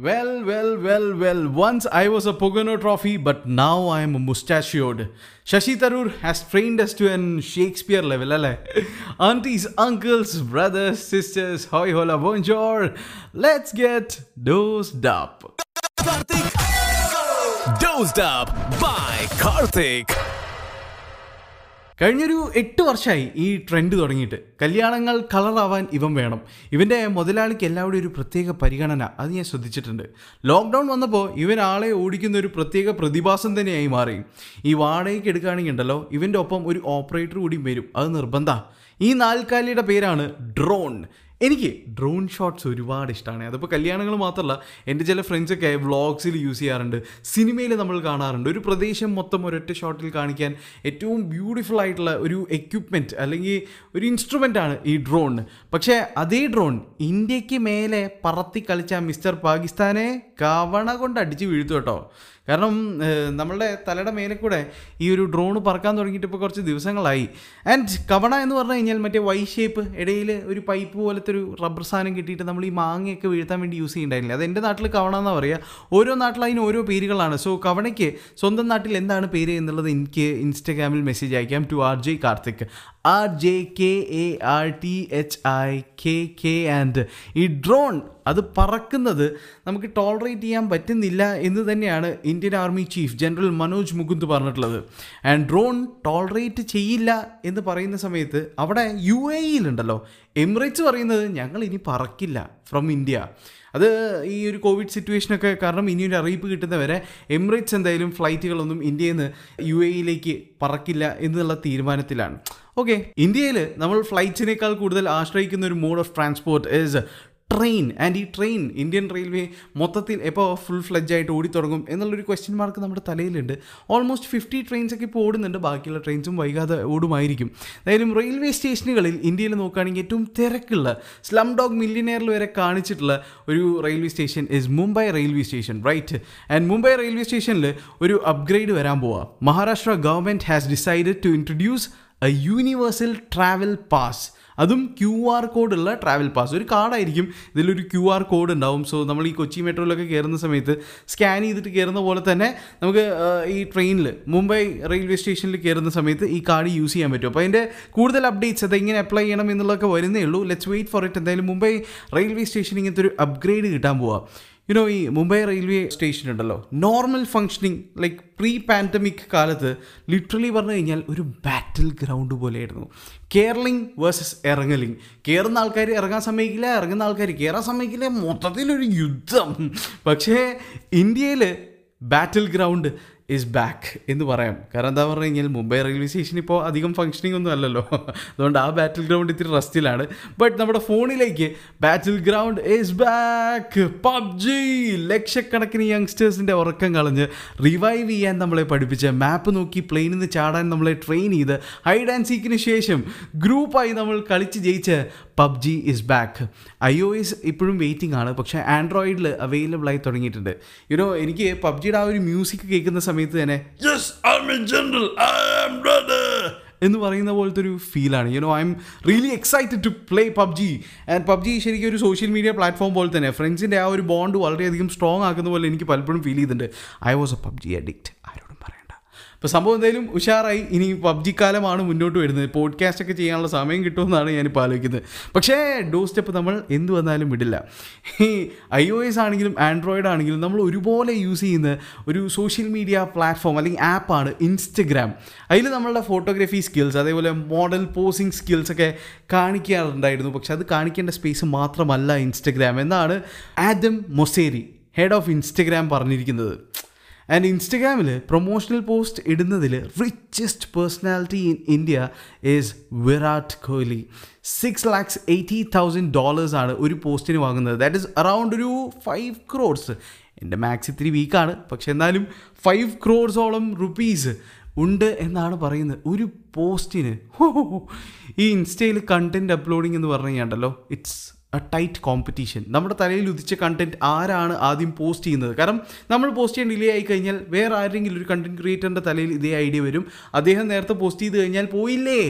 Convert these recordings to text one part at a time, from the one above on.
Well, well, well, well. Once I was a Pogono trophy, but now I am a mustachioed. Shashi Tharoor has trained us to an Shakespeare level, alle. Aunties, uncles, brothers, sisters, hoy hola, bonjour. Let's get dosed up. Dosed up by Karthik. കഴിഞ്ഞൊരു എട്ട് വർഷമായി ഈ trend തുടങ്ങിയിട്ട്. കല്യാണങ്ങൾ കളറാവാൻ ഇവൻ വേണം. ഇവന്റെ മുതലാളിക്ക് എല്ലാവരുടെയും ഒരു പ്രത്യേക പരിഗണന അത് ഞാൻ ശ്രദ്ധിച്ചിട്ടുണ്ട്. ലോക്ക്ഡൗൺ വന്നപ്പോൾ ഇവൻ ആളെ ഓടിക്കുന്ന ഒരു പ്രത്യേക പ്രതിഭാസം തന്നെയായി മാറി. ഈ വാടകയ്ക്ക് എടുക്കുകയാണെങ്കിൽ ഉണ്ടല്ലോ ഇവന്റെ ഒപ്പം ഒരു ഓപ്പറേറ്റർ കൂടി വരും. അത് നിർബന്ധ. ഈ നാൽക്കാലിയുടെ പേരാണ് ഡ്രോൺ എനിക്ക് ഡ്രോൺ ഷോട്ട്സ് ഒരുപാട് ഇഷ്ടമാണ് അതിപ്പോൾ കല്യാണങ്ങൾ മാത്രമല്ല എന്റെ ചില ഫ്രണ്ട്സൊക്കെ വ്ളോഗ്സിൽ യൂസ് ചെയ്യാറുണ്ട് സിനിമയിൽ നമ്മൾ കാണാറുണ്ട്. ഒരു പ്രദേശം മൊത്തം ഒരൊറ്റ ഷോട്ടിൽ കാണിക്കാൻ ഏറ്റവും ബ്യൂട്ടിഫുൾ ആയിട്ടുള്ള ഒരു എക്യുപ്മെന്റ് അല്ലെങ്കിൽ ഒരു ഇൻസ്ട്രുമെന്റ് ആണ് ഈ ഡ്രോൺ പക്ഷേ അതേ ഡ്രോൺ ഇന്ത്യയ്ക്ക് മേലെ പറത്തി കളിച്ച മിസ്റ്റർ പാകിസ്ഥാനെ കവണ കൊണ്ട് അടിച്ച് വീഴ്ത്തു കേട്ടോ. കാരണം നമ്മളുടെ തലയുടെ മേലെ കൂടെ ഈ ഒരു ഡ്രോണ് പറക്കാൻ തുടങ്ങിയിട്ട് ഇപ്പോൾ കുറച്ച് ദിവസങ്ങളായി. ആൻഡ് കവണ എന്ന് പറഞ്ഞു കഴിഞ്ഞാൽ മറ്റേ വൈ ഷേപ്പ് ഇടയിൽ ഒരു പൈപ്പ് പോലത്തെ ഒരു റബ്ബർ സാധനം കിട്ടിയിട്ട് നമ്മൾ ഈ മാങ്ങയൊക്കെ വീഴ്ത്താൻ വേണ്ടി യൂസ് ചെയ്യുന്നുണ്ടായില്ല അത് എന്റെ നാട്ടിൽ കവണ എന്നാണ് പറയുക ഓരോ നാട്ടിൽ അതിന് ഓരോ പേരുകളാണ്. സോ കവണയ്ക്ക് സ്വന്തം നാട്ടിൽ എന്താണ് പേര് എന്നുള്ളത് എനിക്ക് ഇൻസ്റ്റാഗ്രാമിൽ മെസ്സേജ് അയക്കാം to R J Karthik R J K A R T H I K K and ഈ ഡ്രോൺ അത് പറക്കുന്നത് നമുക്ക് ടോളറേറ്റ് ചെയ്യാൻ പറ്റുന്നില്ല എന്ന് തന്നെയാണ് Indian army chief general Manoj Mukund പറഞ്ഞിട്ടുള്ളത്. ആൻഡ് ഡ്രോൺ ടോളറേറ്റ് ചെയ്യില്ല എന്ന് പറയുന്ന സമയത്ത് അവിടെ യു എ ഇയിലുണ്ടല്ലോ എമിറേറ്റ്സ് പറയുന്നത് ഞങ്ങൾ ഇനി പറക്കില്ല ഫ്രം ഇന്ത്യ. അത് ഈ ഒരു കോവിഡ് സിറ്റുവേഷനൊക്കെ കാരണം ഇനിയൊരു അറിയിപ്പ് കിട്ടുന്നവരെ എമിറേറ്റ്സ് എന്തായാലും ഫ്ലൈറ്റുകളൊന്നും ഇന്ത്യയിൽ നിന്ന് യു എയിലേക്ക് പറക്കില്ല എന്നുള്ള തീരുമാനത്തിലാണ്. ഓക്കെ ഇന്ത്യയിൽ നമ്മൾ ഫ്ലൈറ്റ്സിനേക്കാൾ കൂടുതൽ ആശ്രയിക്കുന്ന ഒരു mode of transport is train and ഈ ട്രെയിൻ ഇന്ത്യൻ റെയിൽവേ മൊത്തത്തിൽ എപ്പോൾ ഫുൾ ഫ്ലഡ്ജ് ആയിട്ട് ഓടിത്തുടങ്ങും എന്നുള്ളൊരു ക്വസ്റ്റ്യൻ മാർക്ക് നമ്മുടെ തലയിലുണ്ട്. ഓൾമോസ്റ്റ് ഫിഫ്റ്റി ട്രെയിൻസ് ഒക്കെ ഇപ്പോൾ ഓടുന്നുണ്ട്. ബാക്കിയുള്ള ട്രെയിൻസും വൈകാതെ ഓടുമായിരിക്കും. എന്തായാലും റെയിൽവേ സ്റ്റേഷനുകളിൽ ഇന്ത്യയിൽ നോക്കുകയാണെങ്കിൽ ഏറ്റവും തിരക്കുള്ള സ്ലം ഡോഗ് മില്ലിനെയറിൽ വരെ കാണിച്ചിട്ടുള്ള ഒരു railway station is Mumbai railway station right and Mumbai railway സ്റ്റേഷനിൽ ഒരു അപ്ഗ്രേഡ് വരാൻ പോവാം. Maharashtra government has decided to introduce universal travel pass അതും ക്യു ആർ കോഡുള്ള ട്രാവൽ പാസ് ഒരു കാർഡായിരിക്കും. ഇതിലൊരു ക്യു ആർ കോഡ് ഉണ്ടാവും. സോ നമ്മൾ ഈ കൊച്ചി മെട്രോയിലൊക്കെ കയറുന്ന സമയത്ത് സ്കാൻ ചെയ്തിട്ട് കയറുന്ന പോലെ തന്നെ നമുക്ക് ഈ ട്രെയിനിൽ മുംബൈ റെയിൽവേ സ്റ്റേഷനിൽ കയറുന്ന സമയത്ത് ഈ കാർഡ് യൂസ് ചെയ്യാൻ പറ്റും. അപ്പോൾ അതിന്റെ കൂടുതൽ അപ്ഡേറ്റ്സ് അത് എങ്ങനെ അപ്ലൈ ചെയ്യണം എന്നുള്ളതൊക്കെ വരുന്നേ ഉള്ളൂ. ലെറ്റ്സ് വെയിറ്റ് ഫോർ ഇറ്റ് എന്തായാലും മുംബൈ റെയിൽവേ സ്റ്റേഷൻ ഇങ്ങനത്തെ ഒരു അപ്ഗ്രേഡ് കിട്ടാൻ പോവാം. യുനോ ഈ മുംബൈ റെയിൽവേ സ്റ്റേഷൻ ഉണ്ടല്ലോ. Normal functioning like pre pandemic കാലത്ത് ലിറ്ററലി പറഞ്ഞു കഴിഞ്ഞാൽ ഒരു ബാറ്റിൽ ഗ്രൗണ്ട് പോലെയായിരുന്നു. കേരളിംഗ് വേഴ്സസ് ഇറങ്ങലിംഗ്. കയറുന്ന ആൾക്കാർ ഇറങ്ങാൻ സമ്മതിക്കില്ല ഇറങ്ങുന്ന ആൾക്കാർ കയറാൻ സമ്മതിക്കില്ല. മൊത്തത്തിലൊരു യുദ്ധം. പക്ഷേ ഇന്ത്യയിൽ ബാറ്റിൽ ഗ്രൗണ്ട് ഇസ് ബാക്ക് എന്ന് പറയാം. കാരണം എന്താ പറഞ്ഞു കഴിഞ്ഞാൽ മുംബൈ റെയിൽവേ സ്റ്റേഷൻ ഇപ്പോൾ അധികം ഫങ്ഷനിങ് ഒന്നും അല്ലല്ലോ. അതുകൊണ്ട് ആ ബാറ്റിൽ ഗ്രൗണ്ട് ഇത്തിരി റസ്റ്റിലാണ് ബട്ട് നമ്മുടെ ഫോണിലേക്ക് battle ground is back PUBG ലക്ഷക്കണക്കിന് യങ്സ്റ്റേഴ്സിന്റെ ഉറക്കം കളഞ്ഞ് റിവൈവ് ചെയ്യാൻ നമ്മളെ പഠിപ്പിച്ച മാപ്പ് നോക്കി പ്ലെയിനിൽ നിന്ന് ചാടാൻ നമ്മളെ ട്രെയിൻ ചെയ്ത് ഹൈഡ് ആൻഡ് സീക്കിന് ശേഷം ഗ്രൂപ്പായി നമ്മൾ കളിച്ച് ജയിച്ച് PUBG is back I O S ഇപ്പോഴും വെയിറ്റിംഗ് ആണ്. പക്ഷേ ആൻഡ്രോയിഡിൽ അവൈലബിൾ ആയി തുടങ്ങിയിട്ടുണ്ട്. യുനോ എനിക്ക് പബ്ജിയുടെ ആ ഒരു മ്യൂസിക് കേൾക്കുന്ന തന്നെ yes I'm general I am എന്ന് പറയുന്ന പോലത്തെ ഒരു ഫീലാണ് you know I'm really excited to play PUBG and PUBG ശരിക്കും ഒരു സോഷ്യൽ മീഡിയ പ്ലാറ്റ്ഫോം പോലെ തന്നെ. ഫ്രണ്ട്സിന്റെ ആ ഒരു ബോണ്ട് വളരെയധികം സ്ട്രോങ് ആക്കുന്ന പോലെ എനിക്ക് പലപ്പോഴും ഫീൽ ചെയ്തിട്ടുണ്ട്. I was a PUBG addict അപ്പോൾ സംഭവം എന്തായാലും ഉഷാറായി. ഇനി പബ്ജി കാലമാണ് മുന്നോട്ട് വരുന്നത്. പോഡ്കാസ്റ്റ് ഒക്കെ ചെയ്യാനുള്ള സമയം കിട്ടുമെന്നാണ് ഞാനിപ്പോൾ ആലോചിക്കുന്നത്. പക്ഷേ ഡോ സ്റ്റെപ്പ് നമ്മൾ എന്ത് വന്നാലും വിടില്ല. ഈ ഐ ഒ എസ് ആണെങ്കിലും ആൻഡ്രോയിഡ് ആണെങ്കിലും നമ്മൾ ഒരുപോലെ യൂസ് ചെയ്യുന്ന ഒരു സോഷ്യൽ മീഡിയ പ്ലാറ്റ്ഫോം അല്ലെങ്കിൽ ആപ്പാണ് ഇൻസ്റ്റഗ്രാം അതിൽ നമ്മളുടെ ഫോട്ടോഗ്രാഫി സ്കിൽസ് അതേപോലെ മോഡൽ പോസിങ് സ്കിൽസ് ഒക്കെ കാണിക്കാറുണ്ടായിരുന്നു. പക്ഷെ അത് കാണിക്കേണ്ട സ്പേസ് മാത്രമല്ല ഇൻസ്റ്റഗ്രാം എന്നാണ് Adam Mosseri head of Instagram പറഞ്ഞിരിക്കുന്നത്. ആൻഡ് ഇൻസ്റ്റഗ്രാമിൽ promotional post ഇടുന്നതിൽ richest personality in India is Virat Kohli six lakhs eighty thousand dollars ആണ് ഒരു പോസ്റ്റിന് വാങ്ങുന്നത്. ദാറ്റ് ഇസ് അറൗണ്ട് ഒരു ഫൈവ് ക്രോഡ്സ് എന്റെ മാക്സ് ഇത്തിരി വീക്കാണ് പക്ഷെ എന്നാലും ഫൈവ് ക്രോഡ്സോളം റുപ്പീസ് ഉണ്ട് എന്നാണ് പറയുന്നത്. ഒരു പോസ്റ്റിന് ഈ ഇൻസ്റ്റയിൽ കണ്ടന്റ് അപ്ലോഡിങ് എന്ന് പറഞ്ഞു കഴിഞ്ഞാൽ ഇറ്റ്സ് എ ടൈറ്റ് കോമ്പറ്റീഷൻ നമ്മുടെ തലയിൽ ഉദിച്ച കണ്ടന്റ് ആരാണ് ആദ്യം പോസ്റ്റ് ചെയ്യുന്നത്? കാരണം നമ്മൾ പോസ്റ്റ് ചെയ്യാൻ ഡിലേ ആയി കഴിഞ്ഞാൽ വേറെ ആരെങ്കിലും ഒരു കണ്ടന്റ് ക്രിയേറ്ററിന്റെ തലയിൽ ഇതേ ഐഡിയ വരും. അദ്ദേഹം നേരത്തെ പോസ്റ്റ് ചെയ്ത് കഴിഞ്ഞാൽ പോയില്ലേ?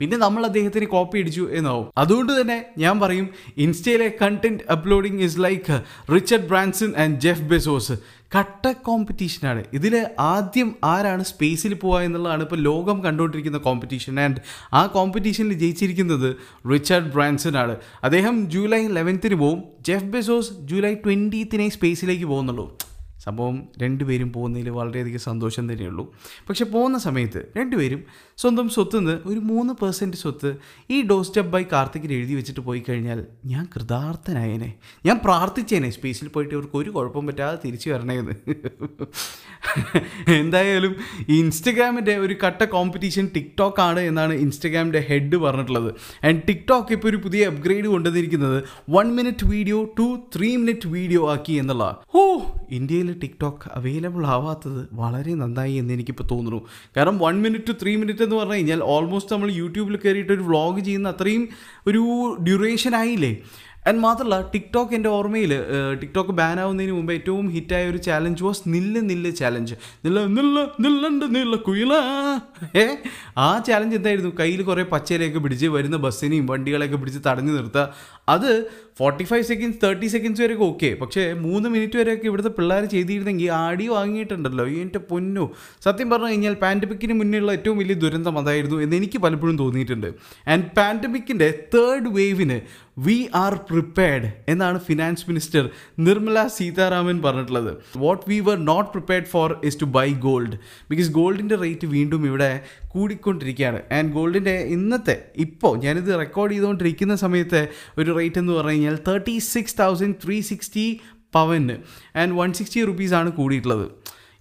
പിന്നെ നമ്മൾ അദ്ദേഹത്തിന് കോപ്പി അടിച്ചു എന്നാവും. അതുകൊണ്ട് തന്നെ ഞാൻ പറയും ഇൻസ്റ്റയിലെ content uploading is like Richard Branson and Jeff Bezos കട്ട കോമ്പറ്റീഷനാണ് ഇതിൽ ആദ്യം ആരാണ് സ്പേസിൽ പോവുക എന്നുള്ളതാണ് ഇപ്പോൾ ലോകം കണ്ടുകൊണ്ടിരിക്കുന്ന കോമ്പറ്റീഷൻ ആൻഡ് ആ കോമ്പറ്റീഷനിൽ ജയിച്ചിരിക്കുന്നത് റിച്ചാർഡ് ബ്രാൻസൺ ആണ്. അദ്ദേഹം ജൂലൈ ലെവൻത്തിന് പോവും. ജെഫ് ബെസോസ് ജൂലൈ ട്വന്റീത്തിനെ സ്പേസിലേക്ക് പോകുന്നുള്ളൂ. സംഭവം രണ്ടുപേരും പോകുന്നതിൽ വളരെയധികം സന്തോഷം തന്നെയുള്ളൂ. പക്ഷെ പോകുന്ന സമയത്ത് രണ്ടുപേരും സ്വന്തം സ്വത്ത് നിന്ന് ഒരു മൂന്ന് പെർസെന്റ് സ്വത്ത് ഈ ഡോ സ്റ്റെപ്പ് ബൈ കാർത്തിക്കിന് എഴുതി വെച്ചിട്ട് പോയി കഴിഞ്ഞാൽ ഞാൻ കൃതാർത്ഥനായേനെ. ഞാൻ പ്രാർത്ഥിച്ചേനെ. സ്പേസിൽ പോയിട്ട് ഇവർക്ക് ഒരു കുഴപ്പം പറ്റാതെ തിരിച്ചു വരണേന്ന്. എന്തായാലും ഇൻസ്റ്റഗ്രാമിന്റെ ഒരു കട്ട കോമ്പറ്റീഷൻ ടിക്ടോക്ക് ആണ് എന്നാണ് ഇൻസ്റ്റഗ്രാമിന്റെ ഹെഡ് പറഞ്ഞിട്ടുള്ളത്. ആൻഡ് ടിക്ടോക്ക് ഇപ്പോൾ ഒരു പുതിയ അപ്ഗ്രേഡ് കൊണ്ടുവന്നിരിക്കുന്നത് one minute video to three minute video ആക്കി എന്നുള്ള. ഓ ഇന്ത്യയിൽ ടിക്ടോക്ക് അവൈലബിൾ ആവാത്തത് വളരെ നന്നായി എന്ന് എനിക്കിപ്പോൾ തോന്നുന്നു. കാരണം one minute to three minute എന്ന് പറഞ്ഞു കഴിഞ്ഞാൽ ഓൾമോസ്റ്റ് നമ്മൾ യൂട്യൂബിൽ കയറിയിട്ട് ഒരു വ്ളോഗ് ചെയ്യുന്ന അത്രയും ഒരു ഡ്യൂറേഷൻ ആയില്ലേ? ആൻഡ് മാത്രമല്ല ടിക്ടോക്ക് എന്റെ ഓർമ്മയിൽ ടിക്ടോക്ക് ബാൻ ആവുന്നതിന് മുമ്പ് ഏറ്റവും ഹിറ്റായ ഒരു ചാലഞ്ച് വാസ് നില്ല് നില്ല് ചാലഞ്ച് നില്ല നില്ല നില്ലണ്ട് നില്ല കുയില. ഏ? ആ ചാലഞ്ച് എന്തായിരുന്നു? കയ്യിൽ കുറേ പച്ചയിലൊക്കെ പിടിച്ച് വരുന്ന ബസ്സിനെയും വണ്ടികളെയൊക്കെ പിടിച്ച് തടഞ്ഞു നിർത്തുക അത് forty five seconds thirty seconds വരെയൊക്കെ ഓക്കെ പക്ഷേ മൂന്ന് മിനിറ്റ് വരെയൊക്കെ ഇവിടുത്തെ പിള്ളേർ ചെയ്തിരുന്നെങ്കിൽ ആടി വാങ്ങിയിട്ടുണ്ടല്ലോ. എന്റെ പൊന്നു. സത്യം പറഞ്ഞു കഴിഞ്ഞാൽ പാൻഡമിക്കിന് മുന്നേയുള്ള ഏറ്റവും വലിയ ദുരന്തം അതായിരുന്നു എന്ന് എനിക്ക് പലപ്പോഴും തോന്നിയിട്ടുണ്ട്. ആൻഡ് പാൻഡമിക്കിന്റെ തേർഡ് വേവിന് വി ആർ പ്രിപ്പയർഡ് എന്നാണ് ഫിനാൻസ് മിനിസ്റ്റർ നിർമ്മല സീതാരാമൻ പറഞ്ഞിട്ടുള്ളത്. What we were not prepared for is to buy gold because ഗോൾഡിന്റെ റേറ്റ് വീണ്ടും ഇവിടെ കൂടിക്കൊണ്ടിരിക്കുകയാണ്. ആൻഡ് ഗോൾഡിന്റെ ഇന്നത്തെ ഇപ്പോൾ ഞാനിത് റെക്കോർഡ് ചെയ്തുകൊണ്ടിരിക്കുന്ന സമയത്തെ ഒരു റേറ്റ് എന്ന് പറഞ്ഞു കഴിഞ്ഞാൽ thirty six thousand three sixty പവന് ആൻഡ് വൺ സിക്സ്റ്റി ആണ് കൂടിയിട്ടുള്ളത്.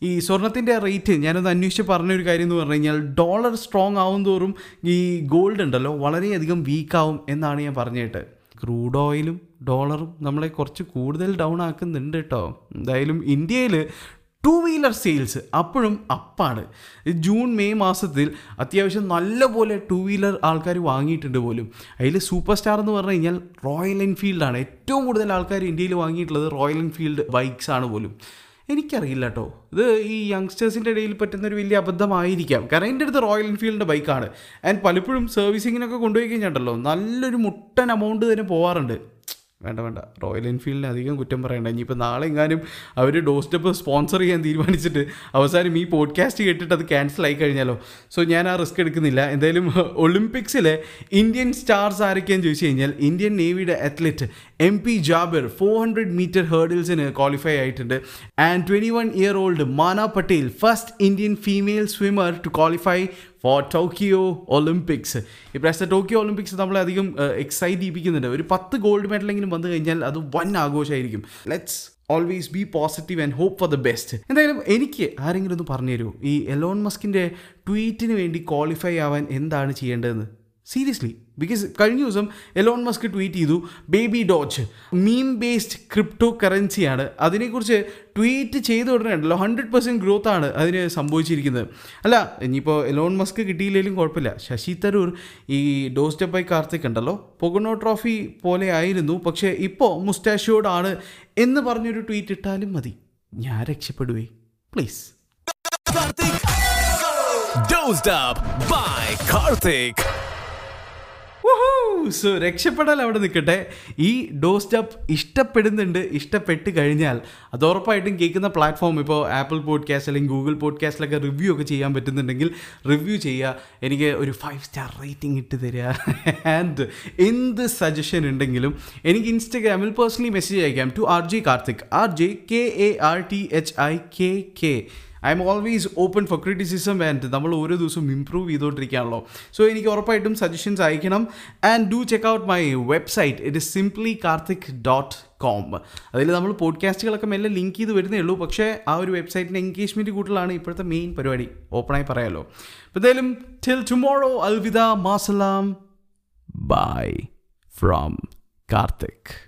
ഈ സ്വർണത്തിന്റെ റേറ്റ് ഞാനൊന്ന് അന്വേഷിച്ച് പറഞ്ഞൊരു കാര്യം എന്ന് പറഞ്ഞു കഴിഞ്ഞാൽ ഡോളർ സ്ട്രോങ് ആവും തോറും ഈ ഗോൾഡ് ഉണ്ടല്ലോ വളരെയധികം വീക്കാവും എന്നാണ് ഞാൻ പറഞ്ഞിട്ട്. ക്രൂഡ് ഓയിലും ഡോളറും നമ്മളെ കുറച്ച് കൂടുതൽ ഡൗൺ ആക്കുന്നുണ്ട് കേട്ടോ എന്തായാലും ഇന്ത്യയിൽ ടു വീലർ സെയിൽസ് അപ്പോഴും അപ്പാണ് ജൂൺ മെയ് മാസത്തിൽ അത്യാവശ്യം നല്ലപോലെ ടു വീലർ ആൾക്കാർ വാങ്ങിയിട്ടുണ്ട് പോലും. അതിൽ സൂപ്പർ സ്റ്റാർ എന്ന് പറഞ്ഞു കഴിഞ്ഞാൽ റോയൽ എൻഫീൽഡാണ് ഏറ്റവും കൂടുതൽ ആൾക്കാർ ഇന്ത്യയിൽ വാങ്ങിയിട്ടുള്ളത് റോയൽ എൻഫീൽഡ് ബൈക്സ് ആണ് പോലും. എനിക്കറിയില്ല കേട്ടോ ഇത് ഈ യങ്സ്റ്റേഴ്സിന്റെ ഇടയിൽ പറ്റുന്ന ഒരു വലിയ അബദ്ധമായിരിക്കാം. കാരണം എന്റെ അടുത്ത് റോയൽ എൻഫീൽഡിന്റെ ബൈക്കാണ് ആൻഡ് പലപ്പോഴും സർവീസിങ്ങിനൊക്കെ കൊണ്ടുപോയി കഴിഞ്ഞിട്ടുണ്ടല്ലോ. നല്ലൊരു മുട്ടൻ എമൗണ്ട് തന്നെ പോവാറുണ്ട്. വേണ്ട വേണ്ട. റോയൽ എൻഫീൽഡിന് അധികം കുറ്റം പറയണ്ട. ഇനിയിപ്പോൾ നാളെ എങ്ങാനും അവർ ഡോസ്റ്റപ്പ് സ്പോൺസർ ചെയ്യാൻ തീരുമാനിച്ചിട്ട് അവസാനം ഈ പോഡ്കാസ്റ്റ് കേട്ടിട്ട് അത് ക്യാൻസൽ ആയി കഴിഞ്ഞാലോ? സോ ഞാൻ ആ റിസ്ക് എടുക്കുന്നില്ല. എന്തായാലും ഒളിമ്പിക്സിലെ ഇന്ത്യൻ സ്റ്റാർസ് ആരൊക്കെയാന്ന് ചോദിച്ചു കഴിഞ്ഞാൽ Indian നേവിയുടെ athlete M P Jabir four hundred metre ഹേർഡിൽസിന് qualify ആയിട്ടുണ്ട്. And twenty one year old Maana Patel first Indian female swimmer to qualify for Tokyo Olympics ഇപ്രാവശ്യത്തെ ടോക്കിയോ ഒളിമ്പിക്സ് നമ്മളെ അധികം എക്സൈറ്റ് ചെയ്യിപ്പിക്കുന്നുണ്ട്. ഒരു പത്ത് ഗോൾഡ് മെഡലെങ്കിലും വന്നു കഴിഞ്ഞാൽ അത് വൻ ആഘോഷമായിരിക്കും. Let's always be positive and hope for the best എന്തായാലും എനിക്ക് ആരെങ്കിലും ഒന്ന് പറഞ്ഞു തരൂ ഈ എലോൺ മസ്കിന്റെ ട്വീറ്റിന് വേണ്ടി ക്വാളിഫൈ ആവാൻ എന്താണ് ചെയ്യേണ്ടതെന്ന്? സീരിയസ്ലി ബിക്കോസ് കഴിഞ്ഞ ദിവസം എലോൺ മസ്ക് ട്വീറ്റ് ചെയ്തു baby Doge meme based crypto കറൻസിയാണ് അതിനെക്കുറിച്ച് ട്വീറ്റ് ചെയ്ത ഉടനെ ഉണ്ടല്ലോ ഹൺഡ്രഡ് പെർസെന്റ് ഗ്രോത്ത് ആണ് അതിന് സംഭവിച്ചിരിക്കുന്നത്. അല്ല ഇനിയിപ്പോൾ എലോൺ മസ്ക് കിട്ടിയില്ലെങ്കിലും കുഴപ്പമില്ല. ശശി തരൂർ ഈ ഡോസ് ബൈ കാർത്തിക് ഉണ്ടല്ലോ. പൊഗണോ ട്രോഫി പോലെ ആയിരുന്നു. പക്ഷേ ഇപ്പോൾ മുസ്റ്റാഷ്യോഡാണ് എന്ന് പറഞ്ഞൊരു ട്വീറ്റ് ഇട്ടാലും മതി. ഞാൻ രക്ഷപ്പെടുവേ. Please Dozed up by Karthik. So രക്ഷപ്പെടാൻ അവിടെ നിൽക്കട്ടെ. ഈ ഡോസ്റ്റപ്പ് ഇഷ്ടപ്പെടുന്നുണ്ട് ഇഷ്ടപ്പെട്ട് കഴിഞ്ഞാൽ അത് ഉറപ്പായിട്ടും കേൾക്കുന്ന പ്ലാറ്റ്ഫോം ഇപ്പോൾ ആപ്പിൾ പോഡ്കാസ്റ്റ് അല്ലെങ്കിൽ ഗൂഗിൾ പോഡ്കാസ്റ്റിലൊക്കെ റിവ്യൂ ഒക്കെ ചെയ്യാൻ പറ്റുന്നുണ്ടെങ്കിൽ റിവ്യൂ ചെയ്യുക. എനിക്ക് ഒരു ഫൈവ് സ്റ്റാർ റേറ്റിംഗ് ഇട്ട് തരിക. ആൻഡ് എന്ത് സജഷൻ ഉണ്ടെങ്കിലും എനിക്ക് ഇൻസ്റ്റഗ്രാമിൽ പേഴ്സണലി മെസ്സേജ് അയക്കാം to R J Karthik R J K A R T H I K K I'm always open for criticism and നമ്മൾ ഓരോ ദിവസവും ഇമ്പ്രൂവ് ചെയ്തുകൊണ്ടിരിക്കുകയാണല്ലോ. സോ എനിക്ക് ഉറപ്പായിട്ടും സജഷൻസ് അയക്കണം. And do check out my website it is simply Karthik dot com അതിൽ നമ്മൾ പോഡ്കാസ്റ്റുകളൊക്കെ മെല്ലെ link ചെയ്ത് വരുന്നേ ഉള്ളൂ. പക്ഷേ ആ ഒരു വെബ്സൈറ്റിന്റെ എൻഗേജ്മെന്റ് കൂട്ടിലാണ് ഇപ്പോഴത്തെ മെയിൻ പരിപാടി. ഓപ്പണായി പറയാമല്ലോ എന്തായാലും ടിൽ ടുമോറോ അൽവിദ മാസലാം. Bye from Karthik